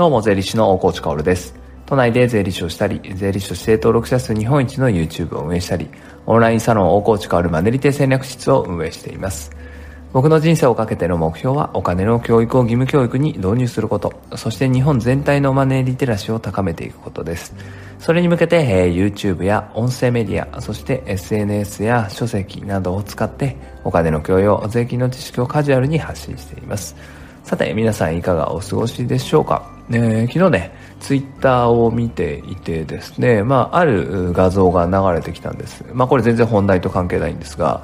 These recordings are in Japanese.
どうも、税理士の大河内薫です。都内で税理士をしたり、税理士として登録者数日本一の YouTube を運営したり、オンラインサロン大河内薫マネリテ戦略室を運営しています。僕の人生をかけての目標はお金の教育を義務教育に導入すること、そして日本全体のマネーリテラシーを高めていくことです。それに向けて、えー、YouTube や音声メディア、そして SNS や書籍などを使ってお金の教養、税金の知識をカジュアルに発信しています。さて、皆さんいかがお過ごしでしょうか、えー、昨日ね、ツイッターを見ていてですね、まあ、ある画像が流れてきたんです。まあ、これ全然本題と関係ないんですが、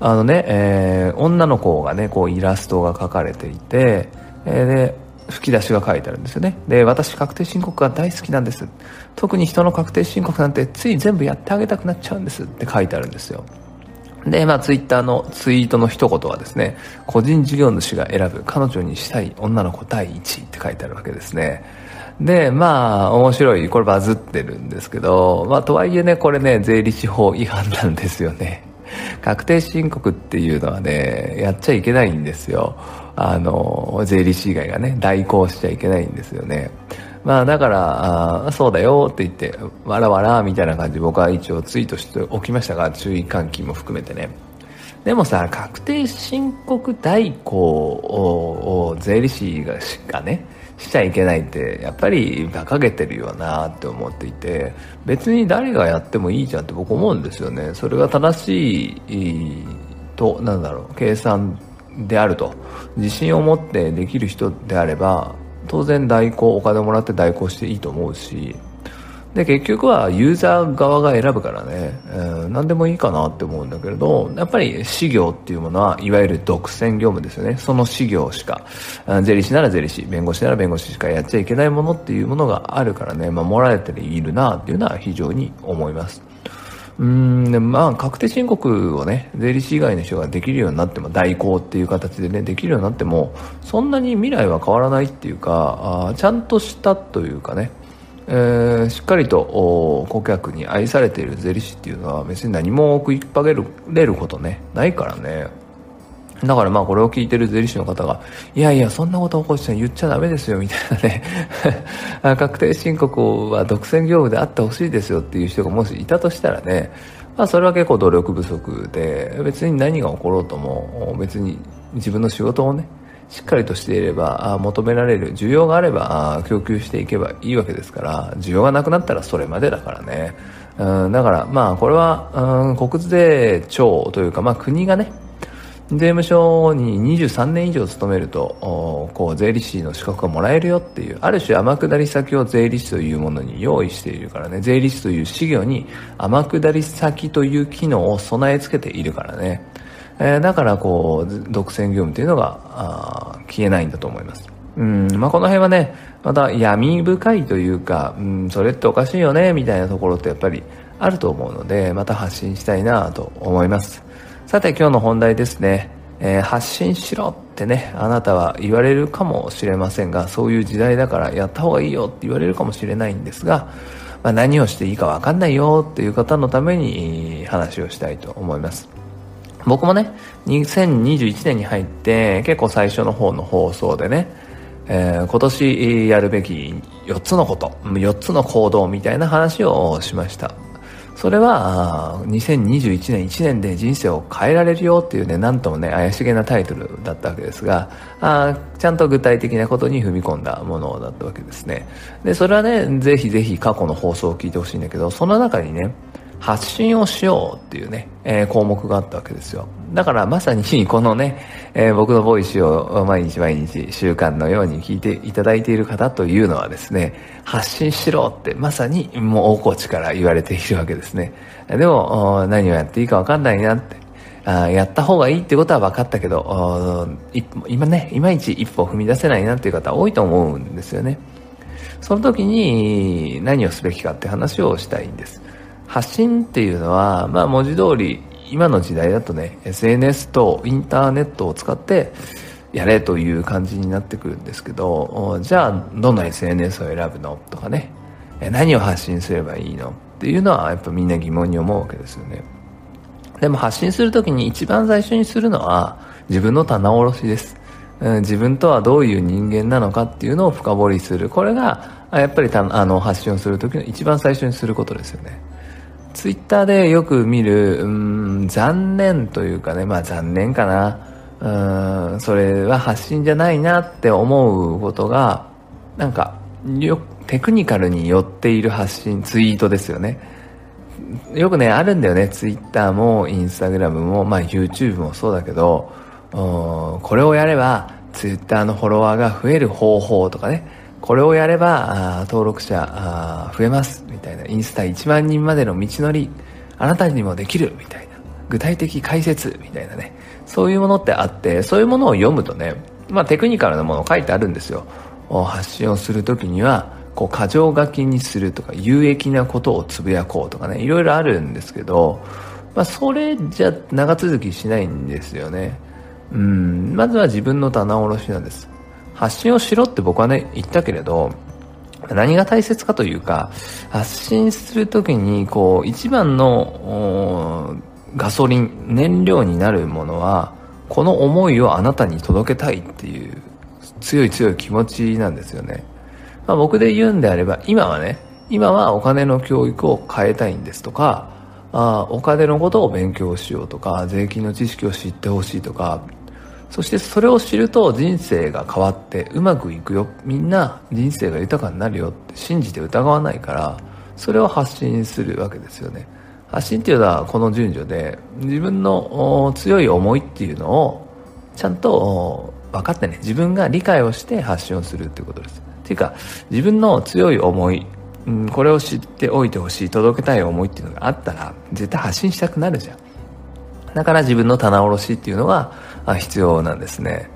あのね、えー、女の子がね、こうイラストが描かれていて、えー、で、吹き出しが書いてあるんですよね。で、私確定申告が大好きなんです。特に人の確定申告なんてつい全部やってあげたくなっちゃうんですって書いてあるんですよ。で、まあ、ツイッターのツイートの一言はですね、個人事業主が選ぶ彼女にしたい女の子第1位って書いてあるわけですね。で、まあ、面白い、これバズってるんですけど、まあ、とはいえね、これね、税理士法違反なんですよね。確定申告っていうのはね、やっちゃいけないんですよ。あの、税理士以外がね、代行しちゃいけないんですよね。まあだから、あそうだよって言って、わらわらみたいな感じで僕は一応ツイートしておきましたが、注意喚起も含めてね。でもさ、確定申告代行を税理士がしかね、しちゃいけないってやっぱり馬鹿げてるよなって思っていて別に誰がやってもいいじゃんって僕思うんですよねそれが正しいとなんだろう計算であると自信を持ってできる人であれば当然代行お金もらって代行していいと思うし。で結局はユーザー側が選ぶからね、えー、何でもいいかなって思うんだけれどやっぱり事業っていうものはいわゆる独占業務ですよね。その事業しか税理士なら税理士弁護士なら弁護士しかやっちゃいけないものっていうものがあるからね。守られているなっていうのは非常に思います。うんでまあ確定申告をね税理士以外の人ができるようになっても代行っていう形でねできるようになってもそんなに未来は変わらないっていうかあちゃんとしたというかねえー、しっかりと顧客に愛されている税理士っていうのは別に何も食いっぱげれることねないからね。だからまあこれを聞いてる税理士の方が、いやいや、そんなこと起こして言っちゃダメですよ、みたいなね。確定申告は独占業務であってほしいですよっていう人がもしいたとしたらね、まあそれは結構努力不足で、別に何が起ころうとも、別に自分の仕事をね、しっかりとしていれば求められる需要があれば供給していけばいいわけですから需要がなくなったらそれまでだからねうんだからまあこれはうん国税庁というかまあ国がね税務署に23年以上勤めるとこう税理士の資格がもらえるよっていうある種天下り先を税理士というものに用意しているからね。税理士という事業に天下り先という機能を備え付けているからね。えー、だからこう独占業務というのが消えないんだと思います。うんまあ、この辺はねまた闇深いというか、うん、それっておかしいよねみたいなところってやっぱりあると思うのでまた発信したいなと思います。さて今日の本題ですね、えー、発信しろってねあなたは言われるかもしれませんがそういう時代だからやった方がいいよって言われるかもしれないんですが、まあ、何をしていいか分かんないよっていう方のために話をしたいと思います僕もね、2021年に入って結構最初の方の放送でね、えー、今年やるべき4つのこと、4つの行動みたいな話をしました。それは、2021年1年で人生を変えられるよっていうね、なんともね、怪しげなタイトルだったわけですが、あちゃんと具体的なことに踏み込んだものだったわけですね。で、それはね、ぜひぜひ過去の放送を聞いてほしいんだけど、その中にね、発信をしようっていうね、えー、項目があったわけですよ。だからまさにこのね、えー、僕のボイスを毎日毎日習慣のように聞いていただいている方というのはですね、発信しろってまさにもう大河内から言われているわけですね。でも何をやっていいかわかんないなって。あやった方がいいってことは分かったけど、今ね、いまいち一歩踏み出せないなっていう方多いと思うんですよね。その時に何をすべきかって話をしたいんです。発信っていうのは、まあ文字通り今の時代だとね SNS とインターネットを使ってやれという感じになってくるんですけどじゃあどの SNS を選ぶのとかね何を発信すればいいの？っていうのはやっぱみんな疑問に思うわけですよね。でも発信するときに一番最初にするのは自分の棚卸しです、自分とはどういう人間なのかっていうのを深掘りする。これがやっぱりあの発信をする時の一番最初にすることですよね。ツイッターでよく見るうん残念というかねまあ残念かな。うんそれは発信じゃないなって思うことがなんかよテクニカルに寄っている発信ツイートですよね。よくねあるんだよね。ツイッターもインスタグラムも、まあ、YouTube もそうだけどこれをやればツイッターのフォロワーが増える方法とかね。これをやれば登録者増えます。みたいなインスタ1万人までの道のりあなたにもできるみたいな具体的解説みたいなね。そういうものってあってそういうものを読むとねまあテクニカルなもの書いてあるんですよ。発信をする時にはこう箇条書きにするとか有益なことをつぶやこうとかねいろいろあるんですけど、まあ、それじゃ長続きしないんですよね。うんまずは自分の棚卸しなんです。発信をしろって僕はね言ったけれど何が大切かというか発信するときにこう一番のガソリン燃料になるものはこの思いをあなたに届けたいっていう強い強い気持ちなんですよね、まあ、僕で言うんであれば今はね今はお金の教育を変えたいんですとかあお金のことを勉強しようとか税金の知識を知ってほしいとかそしてそれを知ると人生が変わってうまくいくよ。みんな人生が豊かになるよって信じて疑わないからそれを発信するわけですよね。発信っていうのはこの順序で自分の強い思いっていうのをちゃんと分かってね。自分が理解をして発信をするっていうことです。っていうか自分の強い思い、これを知っておいてほしい届けたい思いっていうのがあったら絶対発信したくなるじゃん。だから自分の棚卸しっていうのが必要なんですね。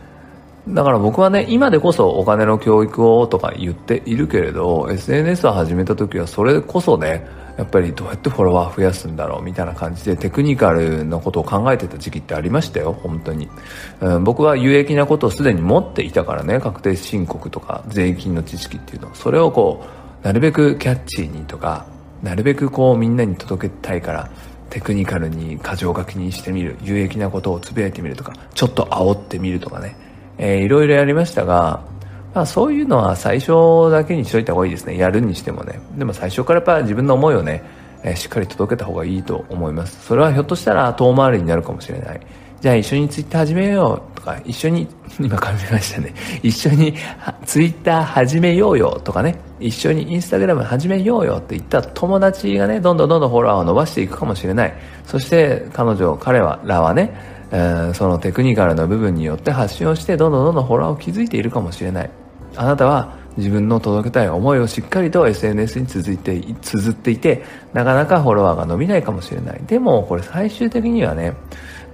だから僕はね今でこそお金の教育をとか言っているけれど SNS を始めた時はそれこそねやっぱりどうやってフォロワー増やすんだろうみたいな感じでテクニカルなことを考えてた時期ってありましたよ本当に、うん、僕は有益なことをすでに持っていたからね確定申告とか税金の知識っていうのそれをこうなるべくキャッチーにとかなるべくこうみんなに届けたいからテクニカルに過剰書きにしてみる。有益なことをつぶやいてみるとか。ちょっと煽ってみるとかね、えー、いろいろやりましたが、まあ、そういうのは最初だけにしといた方がいいですね。やるにしてもね。でも最初からやっぱ自分の思いをね、えー、しっかり届けた方がいいと思います。それはひょっとしたら遠回りになるかもしれない。じゃあ一緒にツイッター始めようとか、一緒に、今噛みましたね。一緒にツイッター始めようよとかね、一緒にインスタグラム始めようよって言った友達がね、どんどんどんどんフォロワーを伸ばしていくかもしれない。そして彼女、彼らはね、えー、そのテクニカルな部分によって発信をして、どんどんどんどんフォロワーを築いているかもしれない。あなたは自分の届けたい思いをしっかりと SNS に続いて、綴っていて、なかなかフォロワーが伸びないかもしれない。でも、これ最終的にはね、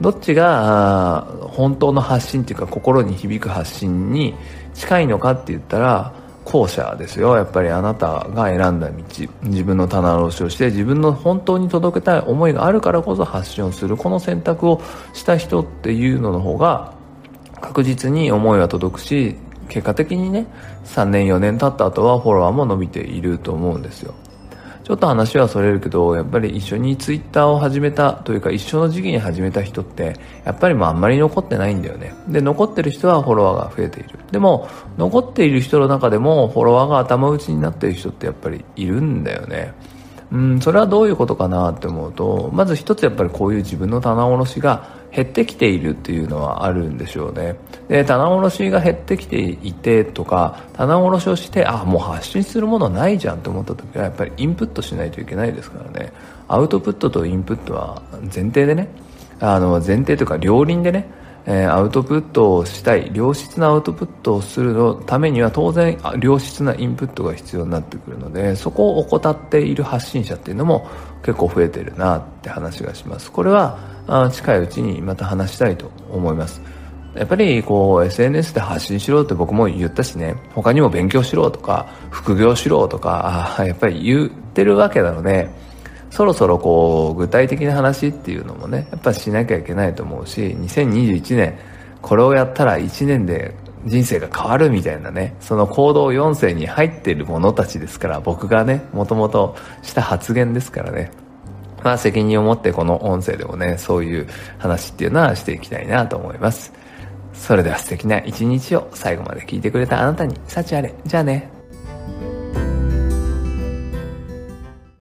どっちが本当の発信っていうか心に響く発信に近いのかって言ったら後者ですよ。やっぱりあなたが選んだ道。自分の棚卸しをして自分の本当に届けたい思いがあるからこそ発信をする。この選択をした人っていうのの方が確実に思いは届くし結果的にね3年4年経った後はフォロワーも伸びていると思うんですよ。ちょっと話はそれるけど、やっぱり一緒にツイッターを始めたというか一緒の時期に始めた人って、やっぱりもうあんまり残ってないんだよね。で、残ってる人はフォロワーが増えている。でも、残っている人の中でもフォロワーが頭打ちになっている人ってやっぱりいるんだよね。うん、それはどういうことかなって思うと、まず一つやっぱりこういう自分の棚卸しが減ってきているっていうのはあるんでしょうね。で、棚卸しが減ってきていてとか、棚卸しをして、あ、もう発信するものないじゃんって思った時は、やっぱりインプットしないといけないですからね。アウトプットとインプットは前提でね、あの、前提というか両輪でね、え、アウトプットをしたい良質なアウトプットをするのためには当然良質なインプットが必要になってくるのでそこを怠っている発信者っていうのも結構増えてるなって話がします。これはあ近いうちにまた話したいと思います。やっぱりこう SNS で発信しろって僕も言ったしね他にも勉強しろとか副業しろとかやっぱり言ってるわけなのでそろそろこう具体的な話っていうのもねやっぱしなきゃいけないと思うし2021年これをやったら1年で人生が変わるみたいなねその行動4世に入っている者たちですから僕がねもともとした発言ですからねまあ責任を持ってこの音声でもねそういう話っていうのはしていきたいなと思いますそれでは素敵な一日を最後まで聞いてくれたあなたに幸あれ。じゃあね。